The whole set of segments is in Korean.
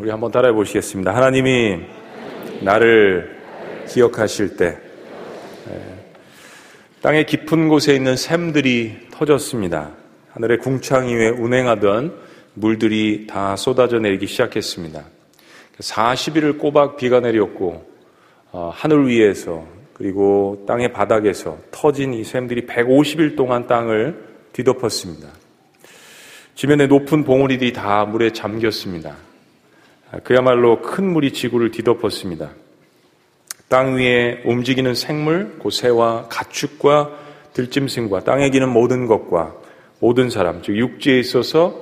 우리 한번 따라해 보시겠습니다. 하나님이 나를 기억하실 때 예, 땅의 깊은 곳에 있는 샘들이 터졌습니다. 하늘의 궁창 위에 운행하던 물들이 다 쏟아져 내리기 시작했습니다. 40일을 꼬박 비가 내렸고 어, 하늘 위에서 그리고 땅의 바닥에서 터진 이 샘들이 150일 동안 땅을 뒤덮었습니다. 지면에 높은 봉우리들이 다 물에 잠겼습니다. 그야말로 큰 물이 지구를 뒤덮었습니다. 땅 위에 움직이는 생물, 고 새와 가축과 들짐승과 땅에 기는 모든 것과 모든 사람, 즉 육지에 있어서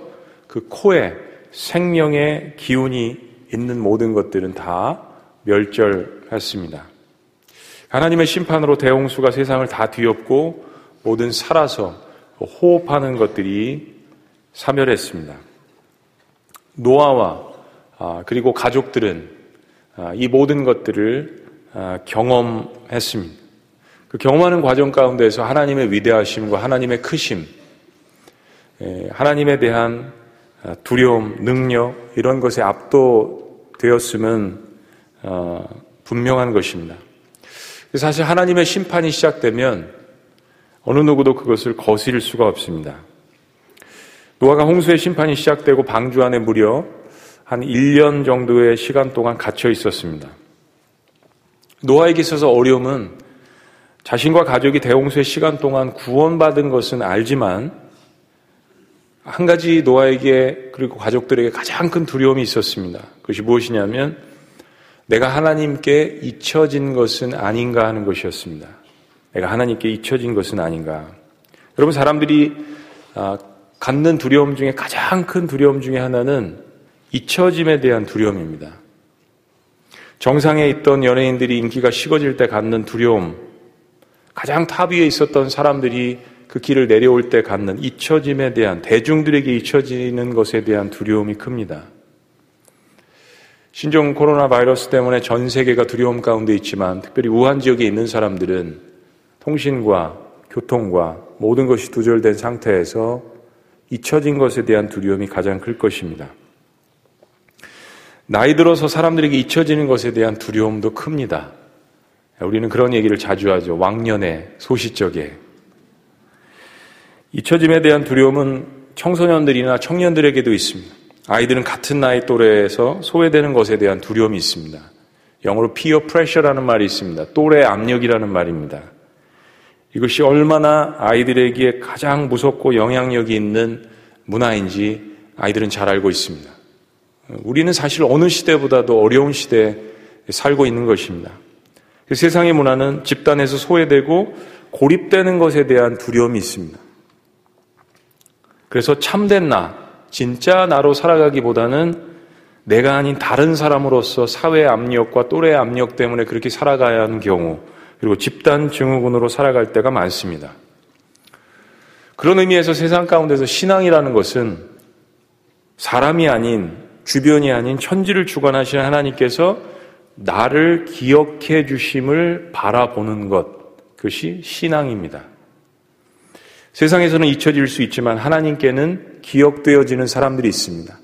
그 코에 생명의 기운이 있는 모든 것들은 다 멸절했습니다. 하나님의 심판으로 대홍수가 세상을 다 뒤엎고 모든 살아서 호흡하는 것들이 사멸했습니다. 노아와 아, 그리고 가족들은 아, 이 모든 것들을 아, 경험했습니다. 그 경험하는 과정 가운데서 하나님의 위대하심과 하나님의 크심, 예, 하나님에 대한 두려움, 능력 이런 것에 압도되었으면 어, 분명한 것입니다. 사실 하나님의 심판이 시작되면 어느 누구도 그것을 거스릴 수가 없습니다. 노아가 홍수의 심판이 시작되고 방주 안에 무려 한 1년 정도의 시간 동안 갇혀 있었습니다. 노아에게 있어서 어려움은 자신과 가족이 대홍수의 시간 동안 구원받은 것은 알지만 한 가지 노아에게 그리고 가족들에게 가장 큰 두려움이 있었습니다. 그것이 무엇이냐면 내가 하나님께 잊혀진 것은 아닌가 하는 것이었습니다. 내가 하나님께 잊혀진 것은 아닌가. 여러분 사람들이 아, 갖는 두려움 중에 가장 큰 두려움 중에 하나는 잊혀짐에 대한 두려움입니다. 정상에 있던 연예인들이 인기가 식어질 때 갖는 두려움, 가장 탑 위에 있었던 사람들이 그 길을 내려올 때 갖는 잊혀짐에 대한, 대중들에게 잊혀지는 것에 대한 두려움이 큽니다. 신종 코로나 바이러스 때문에 전 세계가 두려움 가운데 있지만 특별히 우한 지역에 있는 사람들은 통신과 교통과 모든 것이 두절된 상태에서 잊혀진 것에 대한 두려움이 가장 클 것입니다. 나이 들어서 사람들에게 잊혀지는 것에 대한 두려움도 큽니다. 우리는 그런 얘기를 자주 하죠. 왕년에, 소시적에. 잊혀짐에 대한 두려움은 청소년들이나 청년들에게도 있습니다. 아이들은 같은 나이 또래에서 소외되는 것에 대한 두려움이 있습니다. 영어로 peer pressure라는 말이 있습니다. 또래 압력이라는 말입니다. 이것이 얼마나 아이들에게 가장 무섭고 영향력이 있는 문화인지 아이들은 잘 알고 있습니다. 우리는 사실 어느 시대보다도 어려운 시대에 살고 있는 것입니다. 그 세상의 문화는 집단에서 소외되고 고립되는 것에 대한 두려움이 있습니다. 그래서 참된 나, 진짜 나로 살아가기보다는 내가 아닌 다른 사람으로서 사회 압력과 또래 압력 때문에 그렇게 살아가야 하는 경우, 그리고 집단 증후군으로 살아갈 때가 많습니다. 그런 의미에서 세상 가운데서 신앙이라는 것은 사람이 아닌 주변이 아닌 천지를 주관하시는 하나님께서 나를 기억해 주심을 바라보는 것, 그것이 신앙입니다. 세상에서는 잊혀질 수 있지만 하나님께는 기억되어지는 사람들이 있습니다.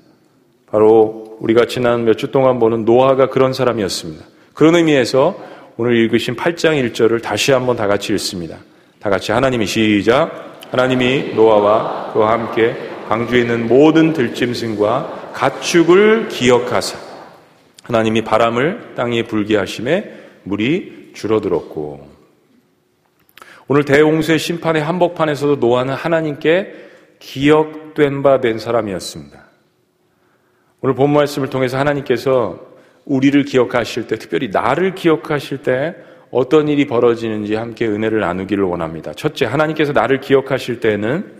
바로 우리가 지난 몇 주 동안 보는 노아가 그런 사람이었습니다. 그런 의미에서 오늘 읽으신 8장 1절을 다시 한번 다 같이 읽습니다. 다 같이 하나님이 시작. 하나님이 노아와 그와 함께 방주에 있는 모든 들짐승과 가축을 기억하사 하나님이 바람을 땅에 불게 하심에 물이 줄어들었고 오늘 대홍수의 심판의 한복판에서도 노아는 하나님께 기억된 바 된 사람이었습니다. 오늘 본 말씀을 통해서 하나님께서 우리를 기억하실 때, 특별히 나를 기억하실 때 어떤 일이 벌어지는지 함께 은혜를 나누기를 원합니다. 첫째, 하나님께서 나를 기억하실 때는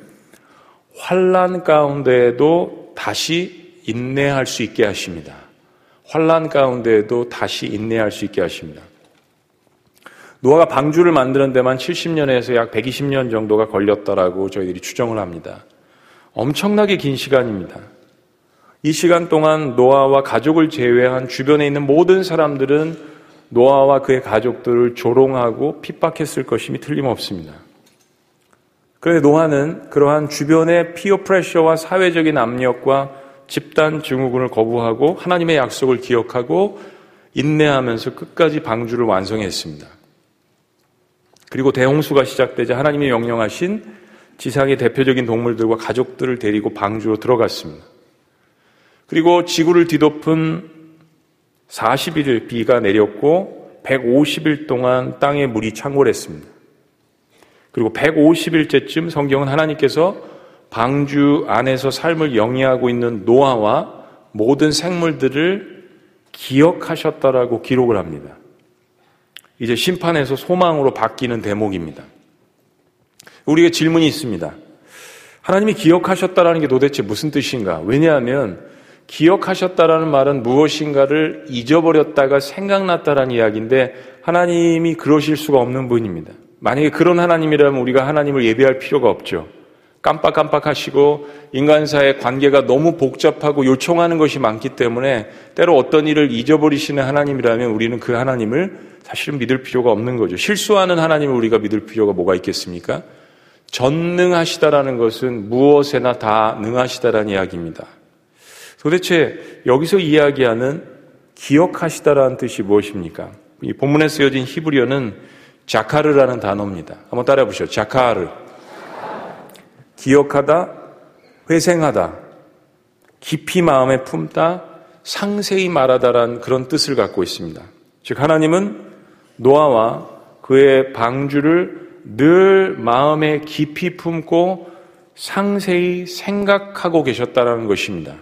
환란 가운데에도 다시 인내할 수 있게 하십니다. 환란 가운데에도 다시 인내할 수 있게 하십니다. 노아가 방주를 만드는 데만 70년에서 약 120년 정도가 걸렸다라고 저희들이 추정을 합니다. 엄청나게 긴 시간입니다. 이 시간 동안 노아와 가족을 제외한 주변에 있는 모든 사람들은 노아와 그의 가족들을 조롱하고 핍박했을 것임이 틀림없습니다. 그런데 노아는 그러한 주변의 피어 프레셔와 사회적인 압력과 집단 증후군을 거부하고 하나님의 약속을 기억하고 인내하면서 끝까지 방주를 완성했습니다. 그리고 대홍수가 시작되자 하나님이 명령하신 지상의 대표적인 동물들과 가족들을 데리고 방주로 들어갔습니다. 그리고 지구를 뒤덮은 40일 비가 내렸고 150일 동안 땅에 물이 창궐했습니다. 그리고 150일째쯤 성경은 하나님께서 방주 안에서 삶을 영위하고 있는 노아와 모든 생물들을 기억하셨다라고 기록을 합니다. 이제 심판에서 소망으로 바뀌는 대목입니다. 우리에게 질문이 있습니다. 하나님이 기억하셨다라는 게 도대체 무슨 뜻인가? 왜냐하면 기억하셨다라는 말은 무엇인가를 잊어버렸다가 생각났다라는 이야기인데 하나님이 그러실 수가 없는 분입니다. 만약에 그런 하나님이라면 우리가 하나님을 예배할 필요가 없죠. 깜빡깜빡하시고 인간사의 관계가 너무 복잡하고 요청하는 것이 많기 때문에 때로 어떤 일을 잊어버리시는 하나님이라면 우리는 그 하나님을 사실은 믿을 필요가 없는 거죠. 실수하는 하나님을 우리가 믿을 필요가 뭐가 있겠습니까? 전능하시다라는 것은 무엇에나 다 능하시다라는 이야기입니다. 도대체 여기서 이야기하는 기억하시다라는 뜻이 무엇입니까? 이 본문에 쓰여진 히브리어는 자카르라는 단어입니다. 한번 따라해 보시죠. 자카르. 기억하다, 회생하다, 깊이 마음에 품다, 상세히 말하다란 그런 뜻을 갖고 있습니다. 즉 하나님은 노아와 그의 방주를 늘 마음에 깊이 품고 상세히 생각하고 계셨다라는 것입니다.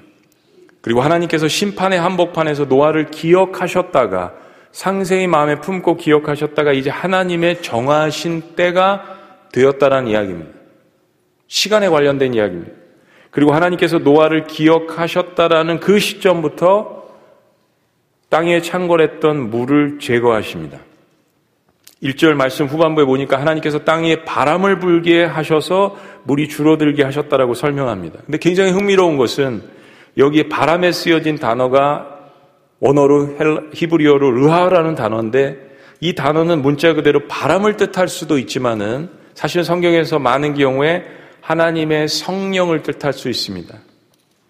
그리고 하나님께서 심판의 한복판에서 노아를 기억하셨다가 상세히 마음에 품고 기억하셨다가 이제 하나님의 정하신 때가 되었다라는 이야기입니다. 시간에 관련된 이야기입니다. 그리고 하나님께서 노아를 기억하셨다라는 그 시점부터 땅에 창궐했던 물을 제거하십니다. 1절 말씀 후반부에 보니까 하나님께서 땅에 바람을 불게 하셔서 물이 줄어들게 하셨다라고 설명합니다. 근데 굉장히 흥미로운 것은 여기에 바람에 쓰여진 단어가 원어로 히브리어로 르하라는 단어인데 이 단어는 문자 그대로 바람을 뜻할 수도 있지만은 사실 성경에서 많은 경우에 하나님의 성령을 뜻할 수 있습니다.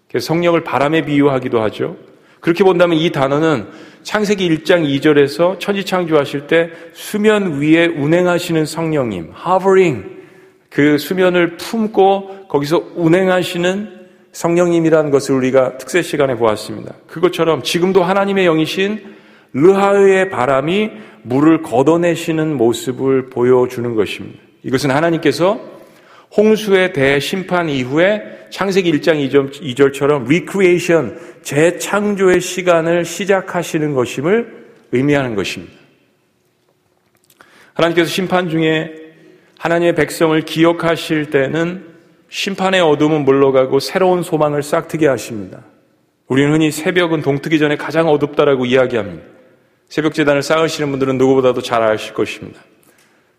그래서 성령을 바람에 비유하기도 하죠. 그렇게 본다면 이 단어는 창세기 1장 2절에서 천지 창조하실 때 수면 위에 운행하시는 성령님, hovering, 그 수면을 품고 거기서 운행하시는 성령님이라는 것을 우리가 특세 시간에 보았습니다. 그것처럼 지금도 하나님의 영이신 루아흐의 바람이 물을 걷어내시는 모습을 보여주는 것입니다. 이것은 하나님께서 홍수의 대심판 이후에 창세기 1장 2절처럼 re-creation, 재창조의 시간을 시작하시는 것임을 의미하는 것입니다. 하나님께서 심판 중에 하나님의 백성을 기억하실 때는 심판의 어둠은 물러가고 새로운 소망을 싹트게 하십니다. 우리는 흔히 새벽은 동트기 전에 가장 어둡다라고 이야기합니다. 새벽 재단을 쌓으시는 분들은 누구보다도 잘 아실 것입니다.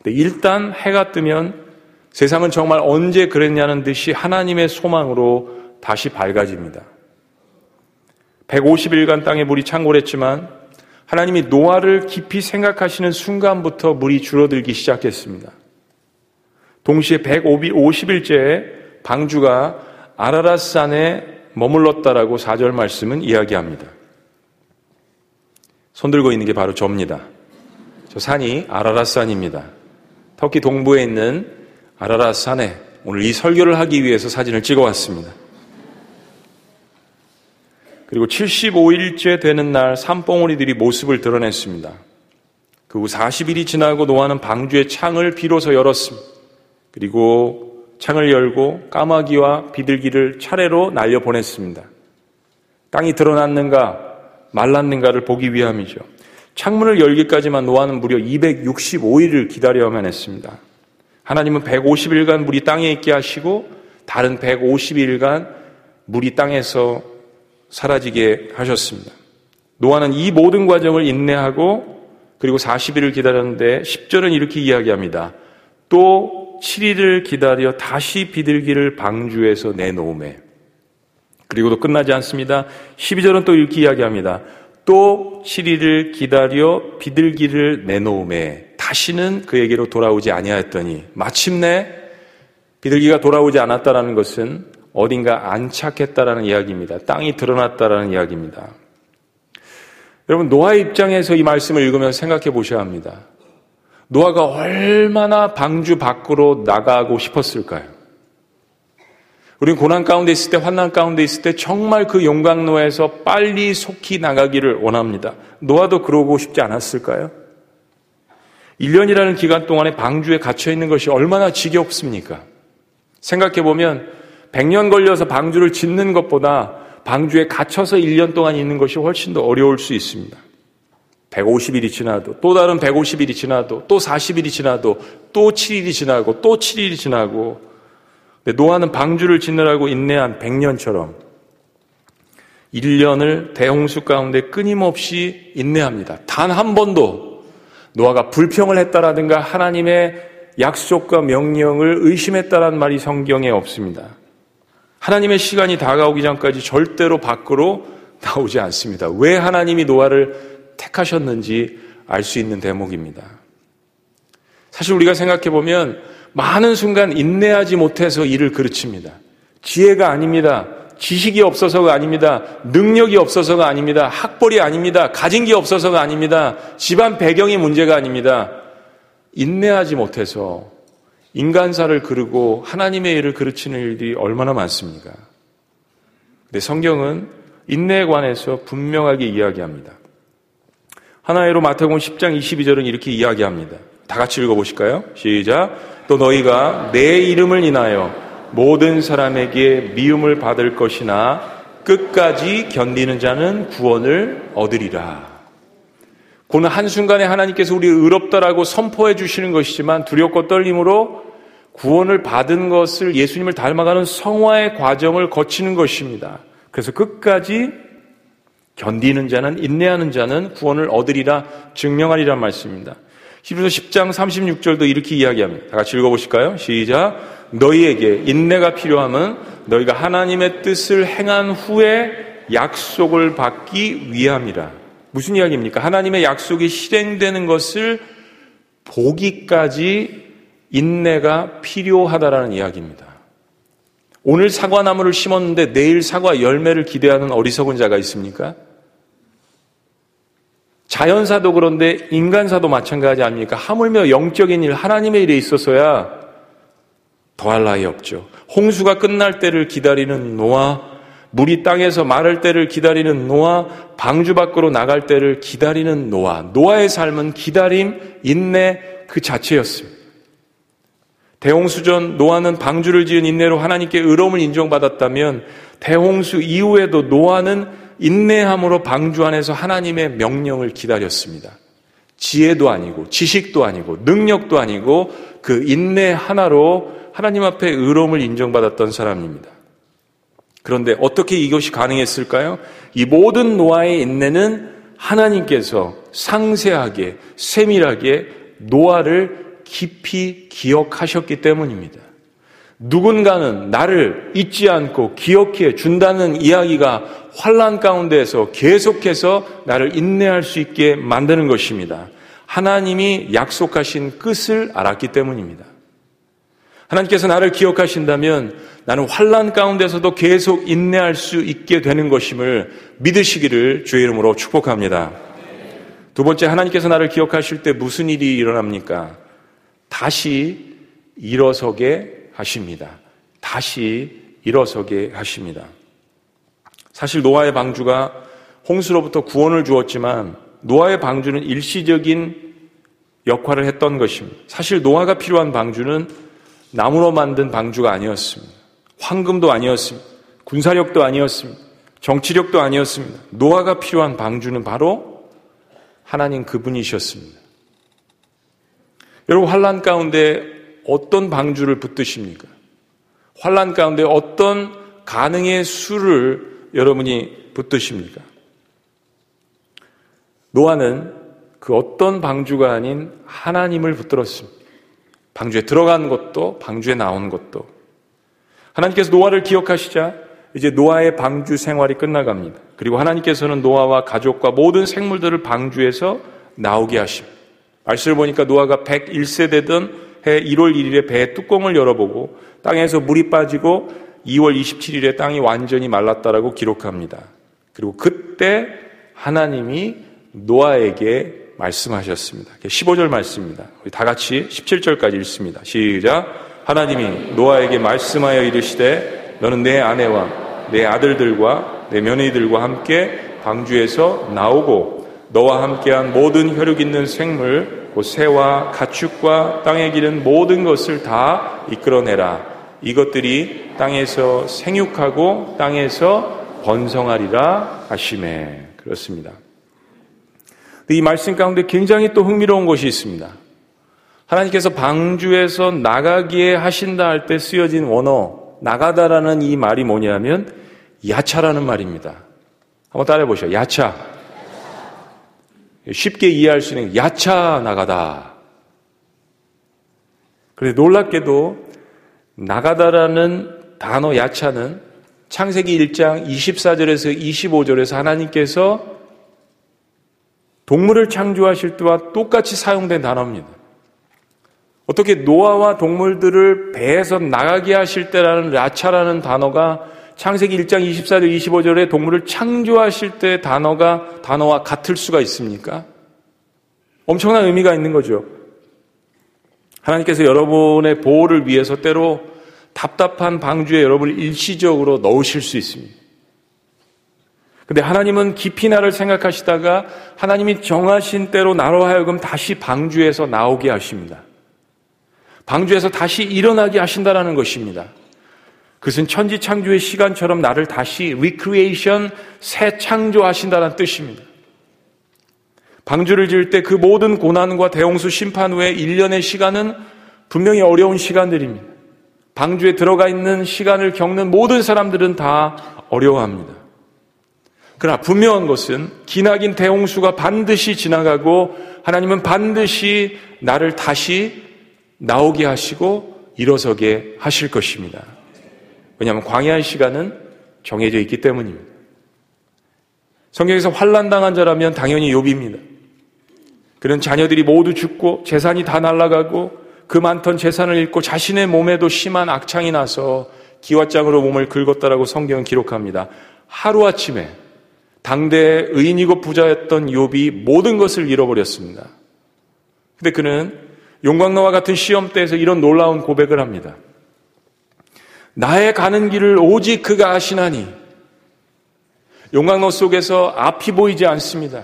근데 일단 해가 뜨면 세상은 정말 언제 그랬냐는 듯이 하나님의 소망으로 다시 밝아집니다. 150일간 땅에 물이 창궐했지만 하나님이 노아를 깊이 생각하시는 순간부터 물이 줄어들기 시작했습니다. 동시에 150일째에 방주가 아라라산에 머물렀다라고 4절 말씀은 이야기합니다. 손들고 있는 게 바로 저입니다. 저 산이 아라라산입니다. 터키 동부에 있는 아라라 산에 오늘 이 설교를 하기 위해서 사진을 찍어 왔습니다. 그리고 75일째 되는 날 산봉우리들이 모습을 드러냈습니다. 그 후 40일이 지나고 노아는 방주의 창을 비로소 열었습니다. 그리고 창을 열고 까마귀와 비둘기를 차례로 날려 보냈습니다. 땅이 드러났는가 말랐는가를 보기 위함이죠. 창문을 열기까지만 노아는 무려 265일을 기다려야만 했습니다. 하나님은 150일간 물이 땅에 있게 하시고 다른 150일간 물이 땅에서 사라지게 하셨습니다. 노아는 이 모든 과정을 인내하고 그리고 40일을 기다렸는데 10절은 이렇게 이야기합니다. 또 7일을 기다려 다시 비둘기를 방주에서 내놓음에 그리고도 끝나지 않습니다. 12절은 또 이렇게 이야기합니다. 또 7일을 기다려 비둘기를 내놓음에 다시는 그에게로 돌아오지 아니하였더니 마침내 비둘기가 돌아오지 않았다라는 것은 어딘가 안착했다라는 이야기입니다. 땅이 드러났다라는 이야기입니다. 여러분 노아의 입장에서 이 말씀을 읽으면 생각해 보셔야 합니다. 노아가 얼마나 방주 밖으로 나가고 싶었을까요? 우리는 고난 가운데 있을 때, 환난 가운데 있을 때 정말 그 용광로에서 빨리 속히 나가기를 원합니다. 노아도 그러고 싶지 않았을까요? 1년이라는 기간 동안에 방주에 갇혀 있는 것이 얼마나 지겹습니까? 생각해 보면 100년 걸려서 방주를 짓는 것보다 방주에 갇혀서 1년 동안 있는 것이 훨씬 더 어려울 수 있습니다. 150일이 지나도 또 다른 150일이 지나도 또 40일이 지나도 또 7일이 지나고 또 7일이 지나고 노아는 방주를 짓느라고 인내한 100년처럼 1년을 대홍수 가운데 끊임없이 인내합니다. 단 한 번도 노아가 불평을 했다라든가 하나님의 약속과 명령을 의심했다라는 말이 성경에 없습니다. 하나님의 시간이 다가오기 전까지 절대로 밖으로 나오지 않습니다. 왜 하나님이 노아를 택하셨는지 알 수 있는 대목입니다. 사실 우리가 생각해 보면 많은 순간 인내하지 못해서 일을 그르칩니다. 지혜가 아닙니다. 지식이 없어서가 아닙니다. 능력이 없어서가 아닙니다. 학벌이 아닙니다. 가진 게 없어서가 아닙니다. 집안 배경이 문제가 아닙니다. 인내하지 못해서 인간사를 그르고 하나님의 일을 그르치는 일들이 얼마나 많습니까? 근데 성경은 인내에 관해서 분명하게 이야기합니다. 하나의로 마태복음 10장 22절은 이렇게 이야기합니다. 다 같이 읽어보실까요? 시작. 또 너희가 내 이름을 인하여 모든 사람에게 미움을 받을 것이나 끝까지 견디는 자는 구원을 얻으리라. 그는 한순간에 하나님께서 우리 의롭다라고 선포해 주시는 것이지만 두렵고 떨림으로 구원을 받은 것을 예수님을 닮아가는 성화의 과정을 거치는 것입니다. 그래서 끝까지 견디는 자는 인내하는 자는 구원을 얻으리라 증명하리란 말씀입니다. 히브리서 10장 36절도 이렇게 이야기합니다. 다 같이 읽어보실까요? 시작. 너희에게 인내가 필요함은 너희가 하나님의 뜻을 행한 후에 약속을 받기 위함이라. 무슨 이야기입니까? 하나님의 약속이 실행되는 것을 보기까지 인내가 필요하다라는 이야기입니다. 오늘 사과나무를 심었는데 내일 사과 열매를 기대하는 어리석은 자가 있습니까? 자연사도 그런데 인간사도 마찬가지 아닙니까? 하물며 영적인 일, 하나님의 일에 있어서야 더할 나위 없죠. 홍수가 끝날 때를 기다리는 노아, 물이 땅에서 마를 때를 기다리는 노아, 방주 밖으로 나갈 때를 기다리는 노아. 노아의 삶은 기다림, 인내 그 자체였습니다. 대홍수 전 노아는 방주를 지은 인내로 하나님께 의로움을 인정받았다면 대홍수 이후에도 노아는 인내함으로 방주 안에서 하나님의 명령을 기다렸습니다. 지혜도 아니고 지식도 아니고 능력도 아니고 그 인내 하나로 하나님 앞에 의로움을 인정받았던 사람입니다. 그런데 어떻게 이것이 가능했을까요? 이 모든 노아의 인내는 하나님께서 상세하게 세밀하게 노아를 깊이 기억하셨기 때문입니다. 누군가는 나를 잊지 않고 기억해 준다는 이야기가 환란 가운데에서 계속해서 나를 인내할 수 있게 만드는 것입니다. 하나님이 약속하신 끝을 알았기 때문입니다. 하나님께서 나를 기억하신다면 나는 환란 가운데서도 계속 인내할 수 있게 되는 것임을 믿으시기를 주의 이름으로 축복합니다. 두 번째 하나님께서 나를 기억하실 때 무슨 일이 일어납니까? 다시 일어서게 하십니다. 다시 일어서게 하십니다. 사실 노아의 방주가 홍수로부터 구원을 주었지만 노아의 방주는 일시적인 역할을 했던 것입니다. 사실 노아가 필요한 방주는 나무로 만든 방주가 아니었습니다. 황금도 아니었습니다. 군사력도 아니었습니다. 정치력도 아니었습니다. 노아가 필요한 방주는 바로 하나님 그분이셨습니다. 여러분 환란 가운데 어떤 방주를 붙드십니까? 환란 가운데 어떤 가능의 수를 여러분이 붙드십니까? 노아는 그 어떤 방주가 아닌 하나님을 붙들었습니다. 방주에 들어간 것도 방주에 나온 것도 하나님께서 노아를 기억하시자 이제 노아의 방주 생활이 끝나갑니다. 그리고 하나님께서는 노아와 가족과 모든 생물들을 방주에서 나오게 하십니다. 말씀을 보니까 노아가 101세 되던 해 1월 1일에 배의 뚜껑을 열어보고 땅에서 물이 빠지고 2월 27일에 땅이 완전히 말랐다라고 기록합니다. 그리고 그때 하나님이 노아에게 말씀하셨습니다. 15절 말씀입니다. 우리 다 같이 17절까지 읽습니다. 시작. 하나님이 노아에게 말씀하여 이르시되 너는 내 아내와 내 아들들과 내 며느리들과 함께 방주에서 나오고 너와 함께한 모든 혈육 있는 생물 곧 새와 가축과 땅에 기는 모든 것을 다 이끌어내라. 이것들이 땅에서 생육하고 땅에서 번성하리라 하심에 그렇습니다. 이 말씀 가운데 굉장히 또 흥미로운 것이 있습니다. 하나님께서 방주에서 나가기에 하신다 할 때 쓰여진 원어 나가다라는 이 말이 뭐냐면 야차라는 말입니다. 한번 따라해 보시죠. 야차. 쉽게 이해할 수 있는 야차 나가다. 그런데 놀랍게도 나가다라는 단어 야차는 창세기 1장 24절에서 25절에서 하나님께서 동물을 창조하실 때와 똑같이 사용된 단어입니다. 어떻게 노아와 동물들을 배에서 나가게 하실 때라는 야차라는 단어가 창세기 1장 24절 25절에 동물을 창조하실 때 단어가 단어와 같을 수가 있습니까? 엄청난 의미가 있는 거죠. 하나님께서 여러분의 보호를 위해서 때로 답답한 방주에 여러분을 일시적으로 넣으실 수 있습니다. 근데 하나님은 깊이 나를 생각하시다가 하나님이 정하신 때로 나로 하여금 다시 방주에서 나오게 하십니다. 방주에서 다시 일어나게 하신다라는 것입니다. 그것은 천지 창조의 시간처럼 나를 다시 re-creation 새 창조하신다는 뜻입니다. 방주를 지을 때 그 모든 고난과 대홍수 심판 후에 1년의 시간은 분명히 어려운 시간들입니다. 방주에 들어가 있는 시간을 겪는 모든 사람들은 다 어려워합니다. 그러나 분명한 것은 기나긴 대홍수가 반드시 지나가고 하나님은 반드시 나를 다시 나오게 하시고 일어서게 하실 것입니다. 왜냐하면 광야의 시간은 정해져 있기 때문입니다. 성경에서 환란당한 자라면 당연히 욥입니다. 그런 자녀들이 모두 죽고 재산이 다 날아가고 그 많던 재산을 잃고 자신의 몸에도 심한 악창이 나서 기왓장으로 몸을 긁었다라고 성경은 기록합니다. 하루아침에 당대 의인이고 부자였던 욥이 모든 것을 잃어버렸습니다. 근데 그는 용광로와 같은 시험 때에서 이런 놀라운 고백을 합니다. 나의 가는 길을 오직 그가 아시나니 용광로 속에서 앞이 보이지 않습니다.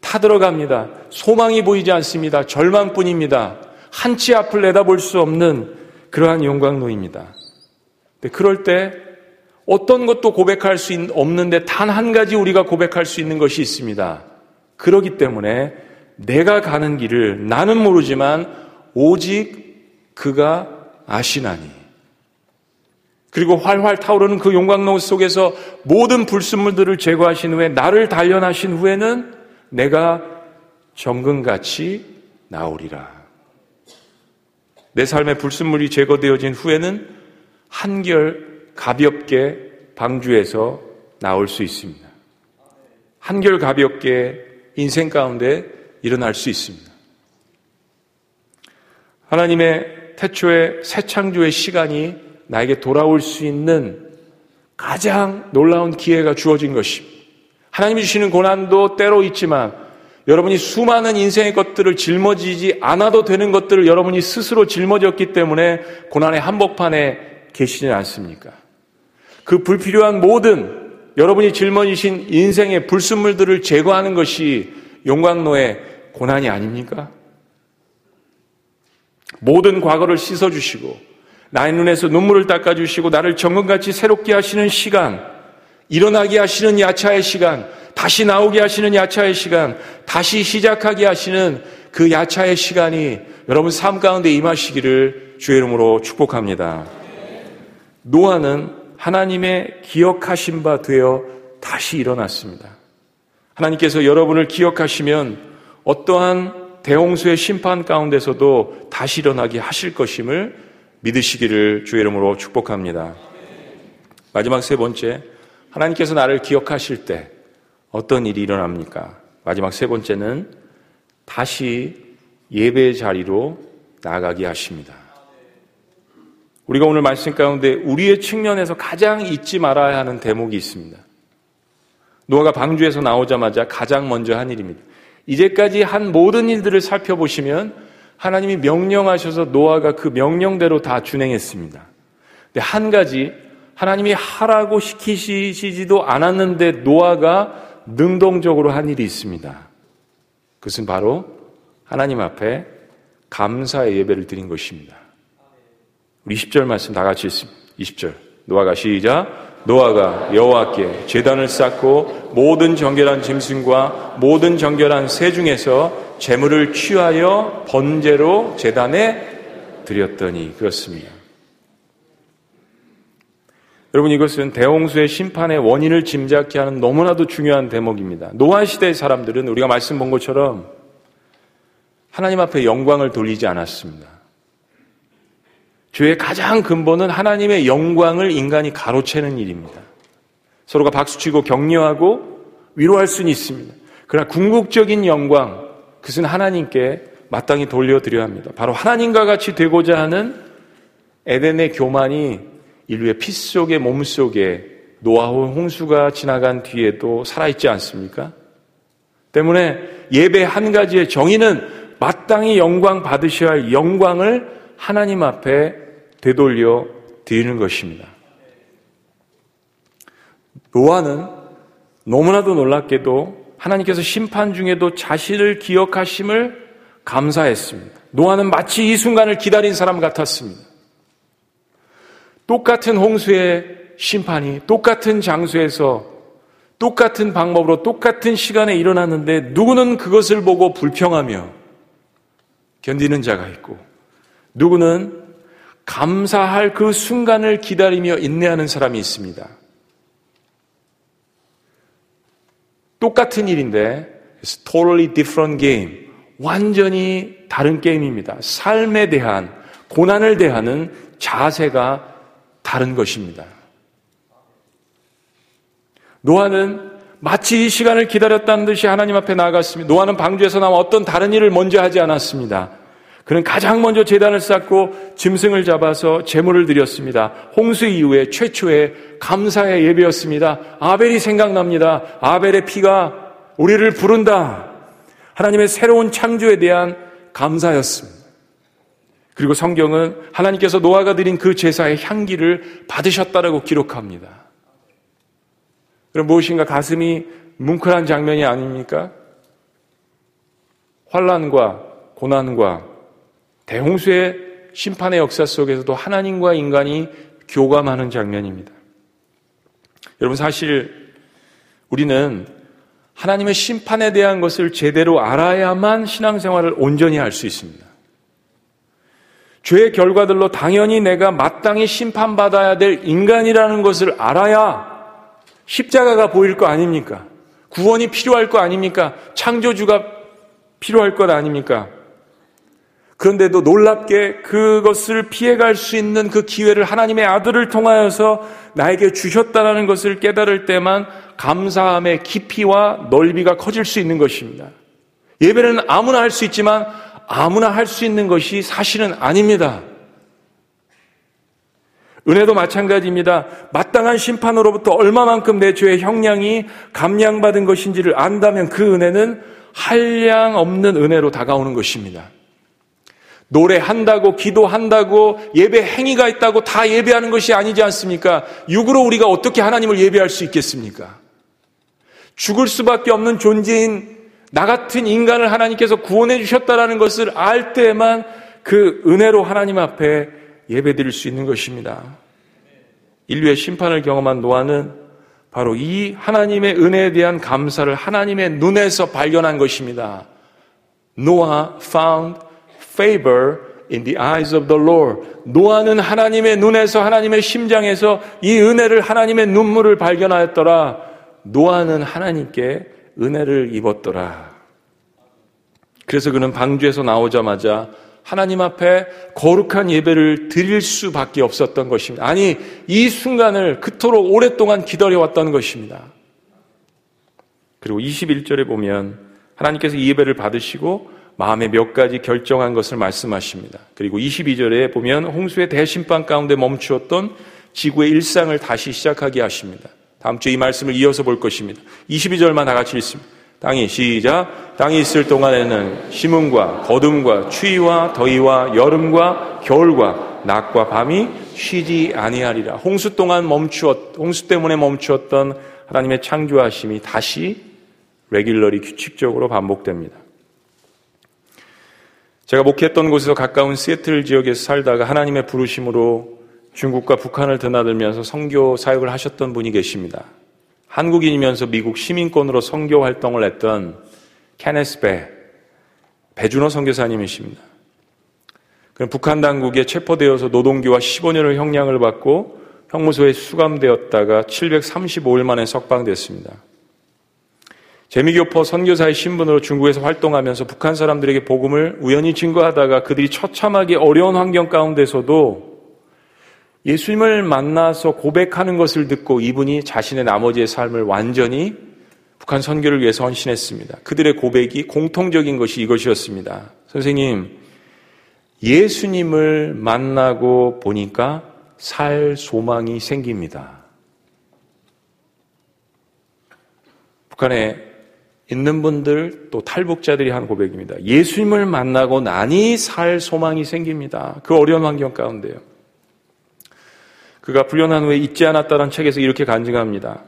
타들어갑니다. 소망이 보이지 않습니다. 절망뿐입니다. 한치 앞을 내다볼 수 없는 그러한 용광로입니다. 그럴 때 어떤 것도 고백할 수 없는데 단 한 가지 우리가 고백할 수 있는 것이 있습니다. 그러기 때문에 내가 가는 길을 나는 모르지만 오직 그가 아시나니. 그리고 활활 타오르는 그 용광로 속에서 모든 불순물들을 제거하신 후에 나를 단련하신 후에는 내가 정금같이 나오리라. 내 삶의 불순물이 제거되어진 후에는 한결 가볍게 방주에서 나올 수 있습니다. 한결 가볍게 인생 가운데 일어날 수 있습니다. 하나님의 태초의 새 창조의 시간이 나에게 돌아올 수 있는 가장 놀라운 기회가 주어진 것입니다. 하나님이 주시는 고난도 때로 있지만 여러분이 수많은 인생의 것들을 짊어지지 않아도 되는 것들을 여러분이 스스로 짊어졌기 때문에 고난의 한복판에 계시지 않습니까? 그 불필요한 모든 여러분이 짊어지신 인생의 불순물들을 제거하는 것이 용광로의 고난이 아닙니까? 모든 과거를 씻어주시고 나의 눈에서 눈물을 닦아주시고 나를 정금같이 새롭게 하시는 시간, 일어나게 하시는 야차의 시간, 다시 나오게 하시는 야차의 시간, 다시 시작하게 하시는 그 야차의 시간이 여러분 삶 가운데 임하시기를 주의 이름으로 축복합니다. 노아는 하나님의 기억하신 바 되어 다시 일어났습니다. 하나님께서 여러분을 기억하시면 어떠한 대홍수의 심판 가운데서도 다시 일어나게 하실 것임을 믿으시기를 주의 이름으로 축복합니다. 마지막 세 번째, 하나님께서 나를 기억하실 때 어떤 일이 일어납니까? 마지막 세 번째는 다시 예배 자리로 나가게 하십니다. 우리가 오늘 말씀 가운데 우리의 측면에서 가장 잊지 말아야 하는 대목이 있습니다. 노아가 방주에서 나오자마자 가장 먼저 한 일입니다. 이제까지 한 모든 일들을 살펴보시면 하나님이 명령하셔서 노아가 그 명령대로 다 준행했습니다. 근데 한 가지 하나님이 하라고 시키시지도 않았는데 노아가 능동적으로 한 일이 있습니다. 그것은 바로 하나님 앞에 감사의 예배를 드린 것입니다. 우리 10절 말씀 다 같이 있습니다. 20절. 노아가 시작. 노아가 여호와께 제단을 쌓고 모든 정결한 짐승과 모든 정결한 새 중에서 재물을 취하여 번제로 제단에 드렸더니 그렇습니다. 여러분 이것은 대홍수의 심판의 원인을 짐작케 하는 너무나도 중요한 대목입니다. 노아 시대의 사람들은 우리가 말씀 본 것처럼 하나님 앞에 영광을 돌리지 않았습니다. 죄의 가장 근본은 하나님의 영광을 인간이 가로채는 일입니다. 서로가 박수치고 격려하고 위로할 수는 있습니다. 그러나 궁극적인 영광, 그것은 하나님께 마땅히 돌려드려야 합니다. 바로 하나님과 같이 되고자 하는 에덴의 교만이 인류의 피 속에 몸 속에 노아호 홍수가 지나간 뒤에도 살아있지 않습니까? 때문에 예배 한 가지의 정의는 마땅히 영광 받으셔야 할 영광을 하나님 앞에 되돌려 드리는 것입니다. 노아는 너무나도 놀랍게도 하나님께서 심판 중에도 자신을 기억하심을 감사했습니다. 노아는 마치 이 순간을 기다린 사람 같았습니다. 똑같은 홍수의 심판이 똑같은 장소에서 똑같은 방법으로 똑같은 시간에 일어났는데 누구는 그것을 보고 불평하며 견디는 자가 있고 누구는 감사할 그 순간을 기다리며 인내하는 사람이 있습니다. 똑같은 일인데 it's totally different game. 완전히 다른 게임입니다. 삶에 대한 고난을 대하는 자세가 다른 것입니다. 노아는 마치 이 시간을 기다렸다는 듯이 하나님 앞에 나아갔습니다. 노아는 방주에서 나와 어떤 다른 일을 먼저 하지 않았습니다. 그는 가장 먼저 재단을 쌓고 짐승을 잡아서 제물을 드렸습니다. 홍수 이후에 최초의 감사의 예배였습니다. 아벨이 생각납니다. 아벨의 피가 우리를 부른다. 하나님의 새로운 창조에 대한 감사였습니다. 그리고 성경은 하나님께서 노아가 드린 그 제사의 향기를 받으셨다라고 기록합니다. 그럼 무엇인가 가슴이 뭉클한 장면이 아닙니까? 환란과 고난과 대홍수의 심판의 역사 속에서도 하나님과 인간이 교감하는 장면입니다. 여러분 사실 우리는 하나님의 심판에 대한 것을 제대로 알아야만 신앙생활을 온전히 할 수 있습니다. 죄의 결과들로 당연히 내가 마땅히 심판받아야 될 인간이라는 것을 알아야 십자가가 보일 거 아닙니까? 구원이 필요할 거 아닙니까? 창조주가 필요할 것 아닙니까? 그런데도 놀랍게 그것을 피해갈 수 있는 그 기회를 하나님의 아들을 통하여서 나에게 주셨다는 것을 깨달을 때만 감사함의 깊이와 넓이가 커질 수 있는 것입니다. 예배는 아무나 할 수 있지만 아무나 할 수 있는 것이 사실은 아닙니다. 은혜도 마찬가지입니다. 마땅한 심판으로부터 얼마만큼 내 죄의 형량이 감량받은 것인지를 안다면 그 은혜는 한량 없는 은혜로 다가오는 것입니다. 노래한다고 기도한다고 예배 행위가 있다고 다 예배하는 것이 아니지 않습니까? 육으로 우리가 어떻게 하나님을 예배할 수 있겠습니까? 죽을 수밖에 없는 존재인 나 같은 인간을 하나님께서 구원해 주셨다라는 것을 알 때만 그 은혜로 하나님 앞에 예배 드릴 수 있는 것입니다. 인류의 심판을 경험한 노아는 바로 이 하나님의 은혜에 대한 감사를 하나님의 눈에서 발견한 것입니다. 노아 found favor in the eyes of the Lord. 노아는 하나님의 눈에서 하나님의 심장에서 이 은혜를 하나님의 눈물을 발견하였더라. 노아는 하나님께 은혜를 입었더라. 그래서 그는 방주에서 나오자마자 하나님 앞에 거룩한 예배를 드릴 수밖에 없었던 것입니다. 아니, 이 순간을 그토록 오랫동안 기다려왔던 것입니다. 그리고 21절에 보면 하나님께서 이 예배를 받으시고 마음에 몇 가지 결정한 것을 말씀하십니다. 그리고 22절에 보면 홍수의 대심판 가운데 멈추었던 지구의 일상을 다시 시작하게 하십니다. 다음 주에 이 말씀을 이어서 볼 것입니다. 22절만 다 같이 읽습니다. 땅이 시작. 땅이 있을 동안에는 심음과 거둠과 추위와 더위와 여름과 겨울과 낮과 밤이 쉬지 아니하리라. 홍수 동안 멈추었 홍수 때문에 멈추었던 하나님의 창조하심이 다시 레귤러리 규칙적으로 반복됩니다. 제가 목회했던 곳에서 가까운 시애틀 지역에서 살다가 하나님의 부르심으로 중국과 북한을 드나들면서 선교 사역을 하셨던 분이 계십니다. 한국인이면서 미국 시민권으로 선교 활동을 했던 케네스 배, 배준호 선교사님이십니다. 북한 당국에 체포되어서 노동기와 15년을 형량을 받고 형무소에 수감되었다가 735일 만에 석방됐습니다. 재미교포 선교사의 신분으로 중국에서 활동하면서 북한 사람들에게 복음을 우연히 증거하다가 그들이 처참하게 어려운 환경 가운데서도 예수님을 만나서 고백하는 것을 듣고 이분이 자신의 나머지의 삶을 완전히 북한 선교를 위해서 헌신했습니다. 그들의 고백이 공통적인 것이 이것이었습니다. 선생님, 예수님을 만나고 보니까 살 소망이 생깁니다. 북한에 있는 분들 또 탈북자들이 한 고백입니다. 예수님을 만나고 나니 살 소망이 생깁니다. 그 어려운 환경 가운데요. 그가 불련한 후에 잊지 않았다는 책에서 이렇게 간증합니다.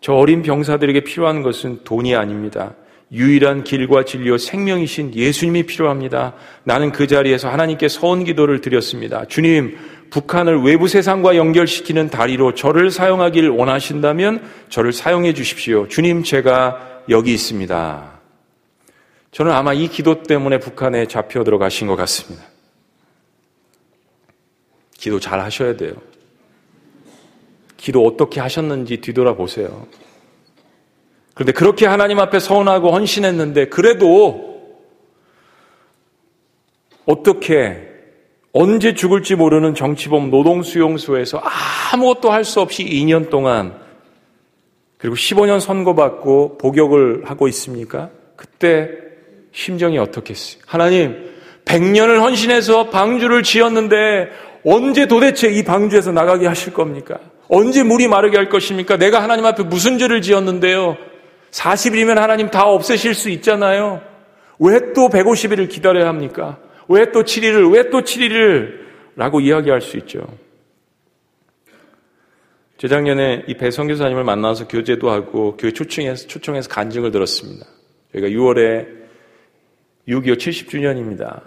저 어린 병사들에게 필요한 것은 돈이 아닙니다. 유일한 길과 진리와 생명이신 예수님이 필요합니다. 나는 그 자리에서 하나님께 서원 기도를 드렸습니다. 주님, 북한을 외부 세상과 연결시키는 다리로 저를 사용하길 원하신다면 저를 사용해 주십시오. 주님, 제가 여기 있습니다. 저는 아마 이 기도 때문에 북한에 잡혀 들어가신 것 같습니다. 기도 잘 하셔야 돼요. 기도 어떻게 하셨는지 뒤돌아보세요. 그런데 그렇게 하나님 앞에 서운하고 헌신했는데 그래도 어떻게 언제 죽을지 모르는 정치범 노동수용소에서 아무것도 할 수 없이 2년 동안 그리고 15년 선고받고 복역을 하고 있습니까? 그때 심정이 어떻겠어요? 하나님, 100년을 헌신해서 방주를 지었는데 언제 도대체 이 방주에서 나가게 하실 겁니까? 언제 물이 마르게 할 것입니까? 내가 하나님 앞에 무슨 죄를 지었는데요? 40일이면 하나님 다 없애실 수 있잖아요. 왜 또 150일을 기다려야 합니까? 왜 또 7일을, 왜 또 7일을? 라고 이야기할 수 있죠. 재작년에 이 배성 교사님을 만나서 교제도 하고 교회 초청해서, 초청해서 간증을 들었습니다. 저희가 6월에 6.25 70주년입니다.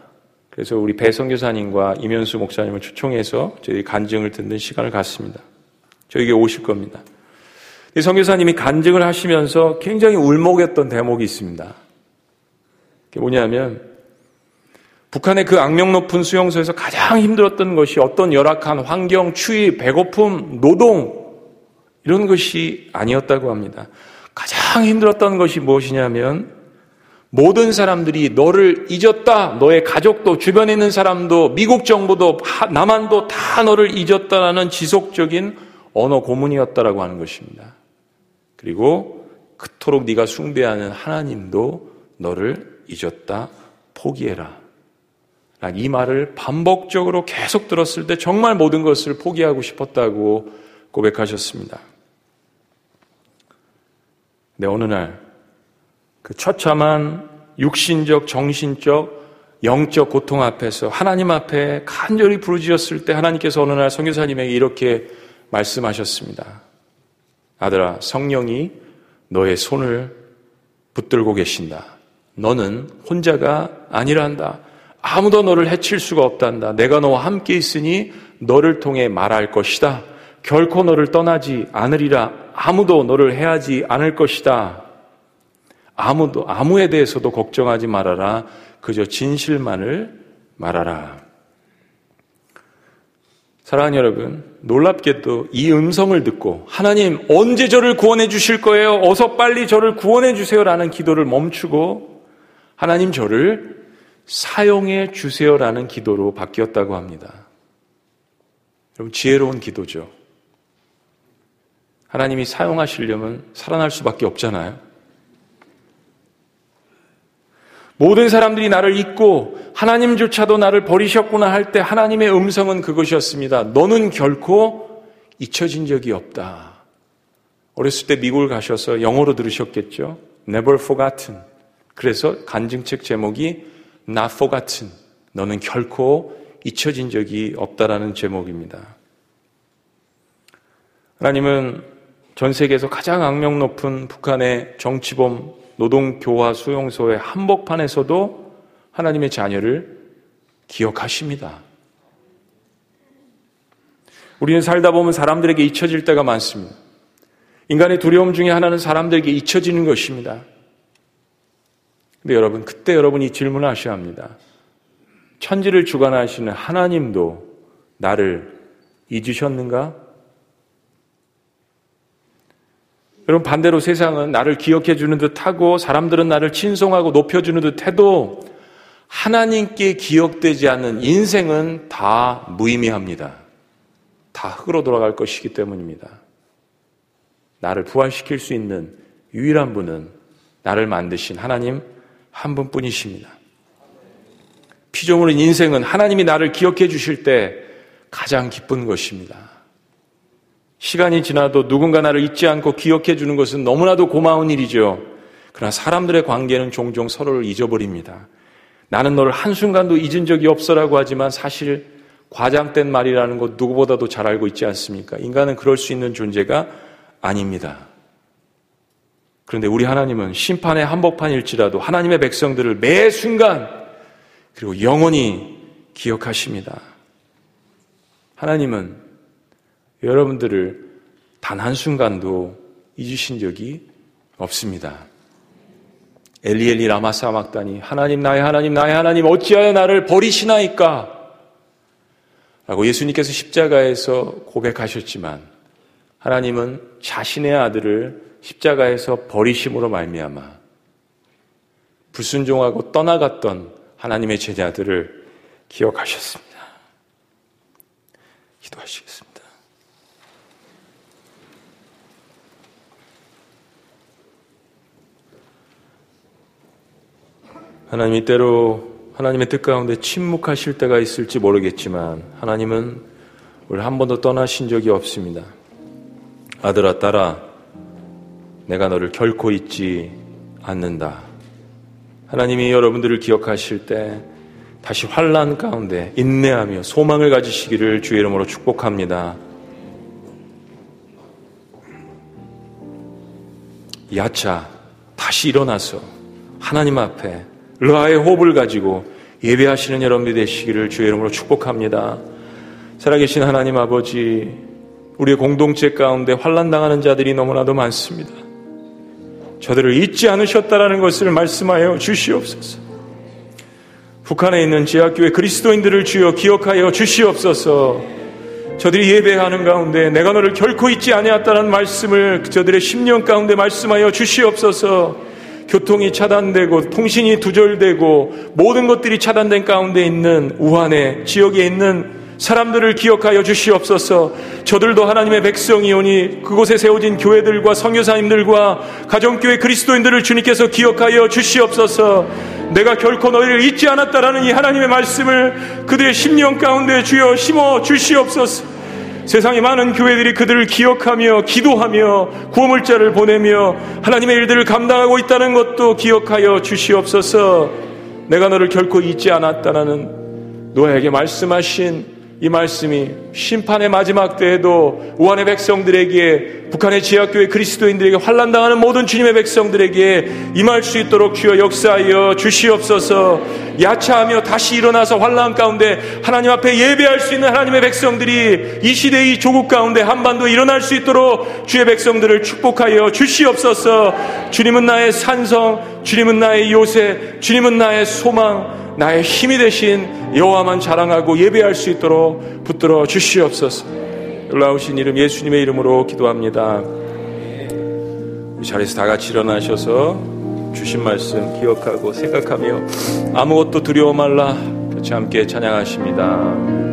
그래서 우리 배성 교사님과 이면수 목사님을 초청해서 저희 간증을 듣는 시간을 갖습니다. 저에게 오실 겁니다. 이 성교사님이 간증을 하시면서 굉장히 울먹였던 대목이 있습니다. 그게 뭐냐면 북한의 그 악명 높은 수용소에서 가장 힘들었던 것이 어떤 열악한 환경, 추위, 배고픔, 노동, 이런 것이 아니었다고 합니다. 가장 힘들었던 것이 무엇이냐면 모든 사람들이 너를 잊었다. 너의 가족도 주변에 있는 사람도 미국 정부도 남한도 다 너를 잊었다라는 지속적인 언어 고문이었다라고 하는 것입니다. 그리고 그토록 네가 숭배하는 하나님도 너를 잊었다. 포기해라. 이 말을 반복적으로 계속 들었을 때 정말 모든 것을 포기하고 싶었다고 고백하셨습니다. 네, 어느 날, 그 처참한 육신적, 정신적, 영적 고통 앞에서 하나님 앞에 간절히 부르짖었을 때 하나님께서 어느 날 성교사님에게 이렇게 말씀하셨습니다. 아들아, 성령이 너의 손을 붙들고 계신다. 너는 혼자가 아니란다. 아무도 너를 해칠 수가 없단다. 내가 너와 함께 있으니 너를 통해 말할 것이다. 결코 너를 떠나지 않으리라. 아무도 너를 해하지 않을 것이다. 아무도, 아무에 대해서도 걱정하지 말아라. 그저 진실만을 말하라. 사랑하는 여러분, 놀랍게도 이 음성을 듣고 하나님 언제 저를 구원해 주실 거예요? 어서 빨리 저를 구원해 주세요라는 기도를 멈추고 하나님 저를 사용해 주세요라는 기도로 바뀌었다고 합니다. 여러분 지혜로운 기도죠. 하나님이 사용하시려면 살아날 수밖에 없잖아요. 모든 사람들이 나를 잊고 하나님조차도 나를 버리셨구나 할 때 하나님의 음성은 그것이었습니다. 너는 결코 잊혀진 적이 없다. 어렸을 때 미국을 가셔서 영어로 들으셨겠죠? Never forgotten. 그래서 간증책 제목이 Not forgotten. 너는 결코 잊혀진 적이 없다라는 제목입니다. 하나님은 전 세계에서 가장 악명 높은 북한의 정치범 노동교화 수용소의 한복판에서도 하나님의 자녀를 기억하십니다. 우리는 살다 보면 사람들에게 잊혀질 때가 많습니다. 인간의 두려움 중에 하나는 사람들에게 잊혀지는 것입니다. 근데 여러분, 그때 여러분이 질문을 하셔야 합니다. 천지를 주관하시는 하나님도 나를 잊으셨는가? 여러분 반대로 세상은 나를 기억해 주는 듯하고 사람들은 나를 친송하고 높여 주는 듯해도 하나님께 기억되지 않는 인생은 다 무의미합니다. 다 흙으로 돌아갈 것이기 때문입니다. 나를 부활시킬 수 있는 유일한 분은 나를 만드신 하나님 한 분뿐이십니다. 피조물인 인생은 하나님이 나를 기억해 주실 때 가장 기쁜 것입니다. 시간이 지나도 누군가 나를 잊지 않고 기억해 주는 것은 너무나도 고마운 일이죠. 그러나 사람들의 관계는 종종 서로를 잊어버립니다. 나는 너를 한순간도 잊은 적이 없어라고 하지만 사실 과장된 말이라는 것 누구보다도 잘 알고 있지 않습니까? 인간은 그럴 수 있는 존재가 아닙니다. 그런데 우리 하나님은 심판의 한복판일지라도 하나님의 백성들을 매 순간 그리고 영원히 기억하십니다. 하나님은 여러분들을 단 한순간도 잊으신 적이 없습니다. 엘리엘리 라마사 막다니 하나님 나의 하나님 나의 하나님 어찌하여 나를 버리시나이까? 라고 예수님께서 십자가에서 고백하셨지만 하나님은 자신의 아들을 십자가에서 버리심으로 말미암아 불순종하고 떠나갔던 하나님의 제자들을 기억하셨습니다. 기도하시겠습니다. 하나님이 때로 하나님의 뜻 가운데 침묵하실 때가 있을지 모르겠지만 하나님은 우리 한 번도 떠나신 적이 없습니다. 아들아 딸아 내가 너를 결코 잊지 않는다. 하나님이 여러분들을 기억하실 때 다시 환란 가운데 인내하며 소망을 가지시기를 주의 이름으로 축복합니다. 야차 다시 일어나서 하나님 앞에 르하의 호흡을 가지고 예배하시는 여러분들이 되시기를 주의 이름으로 축복합니다. 살아계신 하나님 아버지, 우리의 공동체 가운데 환란당하는 자들이 너무나도 많습니다. 저들을 잊지 않으셨다라는 것을 말씀하여 주시옵소서. 북한에 있는 제학교회 그리스도인들을 주여 기억하여 주시옵소서. 저들이 예배하는 가운데 내가 너를 결코 잊지 아니었다는 말씀을 저들의 심령 가운데 말씀하여 주시옵소서. 교통이 차단되고 통신이 두절되고 모든 것들이 차단된 가운데 있는 우한의 지역에 있는 사람들을 기억하여 주시옵소서. 저들도 하나님의 백성이오니 그곳에 세워진 교회들과 성교사님들과 가정교회 그리스도인들을 주님께서 기억하여 주시옵소서. 내가 결코 너희를 잊지 않았다라는 이 하나님의 말씀을 그들의 심령 가운데 주여 심어 주시옵소서. 세상의 많은 교회들이 그들을 기억하며 기도하며 구호물자를 보내며 하나님의 일들을 감당하고 있다는 것도 기억하여 주시옵소서. 내가 너를 결코 잊지 않았다는 노아에게 말씀하신 이 말씀이 심판의 마지막 때에도 우한의 백성들에게 북한의 지하교회 그리스도인들에게 환란당하는 모든 주님의 백성들에게 임할 수 있도록 주여 역사하여 주시옵소서 야차하며 다시 일어나서 환란 가운데 하나님 앞에 예배할 수 있는 하나님의 백성들이 이 시대의 조국 가운데 한반도에 일어날 수 있도록 주의 백성들을 축복하여 주시옵소서 주님은 나의 산성 주님은 나의 요새 주님은 나의 소망 나의 힘이 되신 여호와만 자랑하고 예배할 수 있도록 붙들어 주시옵소서. 놀라우신 이름 예수님의 이름으로 기도합니다. 이 자리에서 다 같이 일어나셔서 주신 말씀 기억하고 생각하며 아무것도 두려워 말라 같이 함께 찬양하십니다.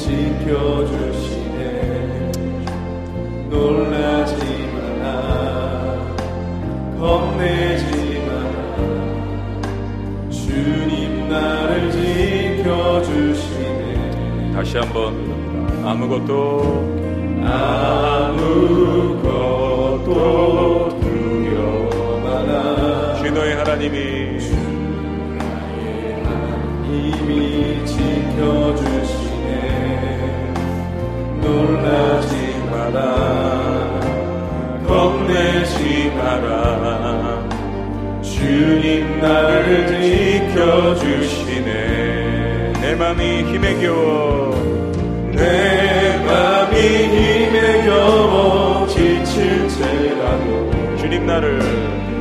지켜주 아무것도 아무것도 두려워마나 주 너의 하나님이 이미 지켜주시네. 놀라지 마라. 겁내지 마라. 주님 나를 지켜주시네. 내 맘이 힘에 겨워 나를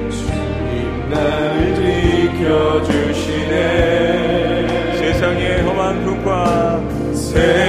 주님 나를 지켜주시네. 세상의 험한 풍파 세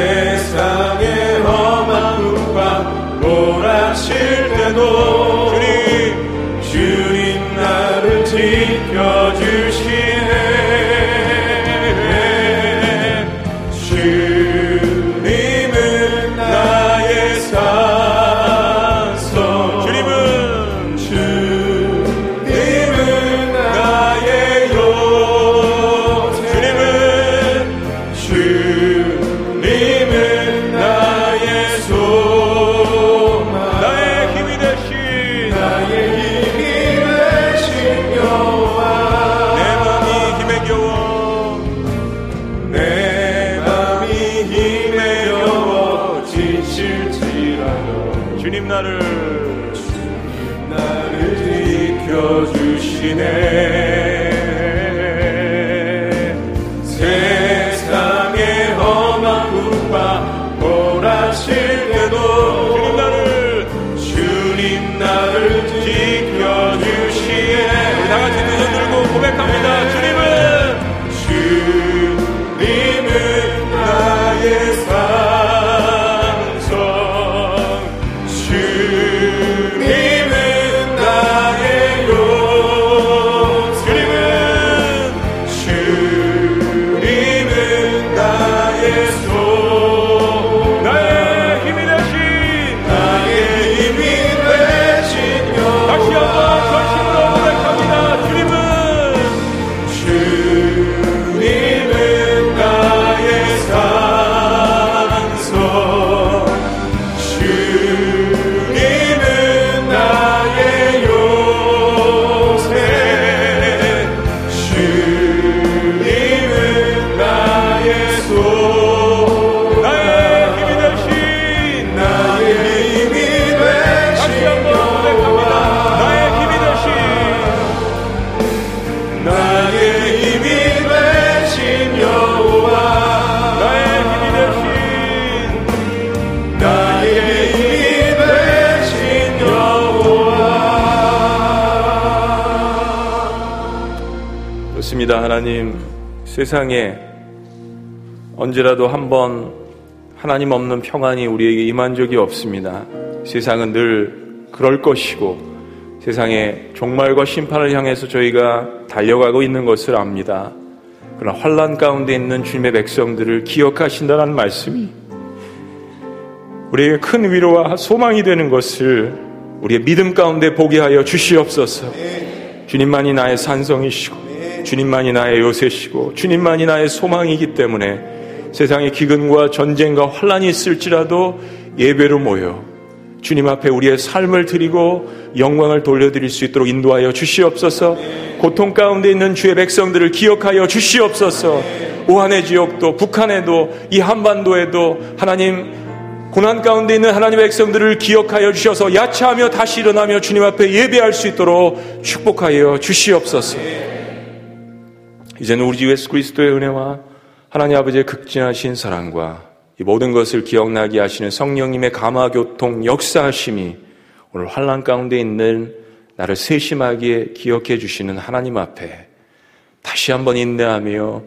하나님 세상에 언제라도 한번 하나님 없는 평안이 우리에게 임한 적이 없습니다. 세상은 늘 그럴 것이고 세상의 종말과 심판을 향해서 저희가 달려가고 있는 것을 압니다. 그러나 환란 가운데 있는 주님의 백성들을 기억하신다는 말씀이 우리에게 큰 위로와 소망이 되는 것을 우리의 믿음 가운데 보게 하여 주시옵소서. 주님만이 나의 산성이시고 주님만이 나의 요새시고 주님만이 나의 소망이기 때문에 세상의 기근과 전쟁과 환란이 있을지라도 예배로 모여 주님 앞에 우리의 삶을 드리고 영광을 돌려드릴 수 있도록 인도하여 주시옵소서. 고통 가운데 있는 주의 백성들을 기억하여 주시옵소서. 우한의 지역도 북한에도 이 한반도에도 하나님 고난 가운데 있는 하나님의 백성들을 기억하여 주셔서 야차하며 다시 일어나며 주님 앞에 예배할 수 있도록 축복하여 주시옵소서. 이제는 우리 주 예수 그리스도의 은혜와 하나님 아버지의 극진하신 사랑과 이 모든 것을 기억나게 하시는 성령님의 감화교통 역사하심이 오늘 환란 가운데 있는 나를 세심하게 기억해 주시는 하나님 앞에 다시 한번 인내하며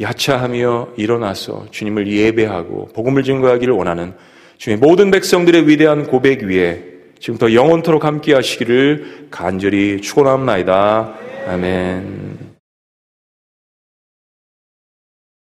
야차하며 일어나서 주님을 예배하고 복음을 증거하기를 원하는 주의 모든 백성들의 위대한 고백 위에 지금부터 영원토록 함께 하시기를 간절히 축원합니다. 아멘.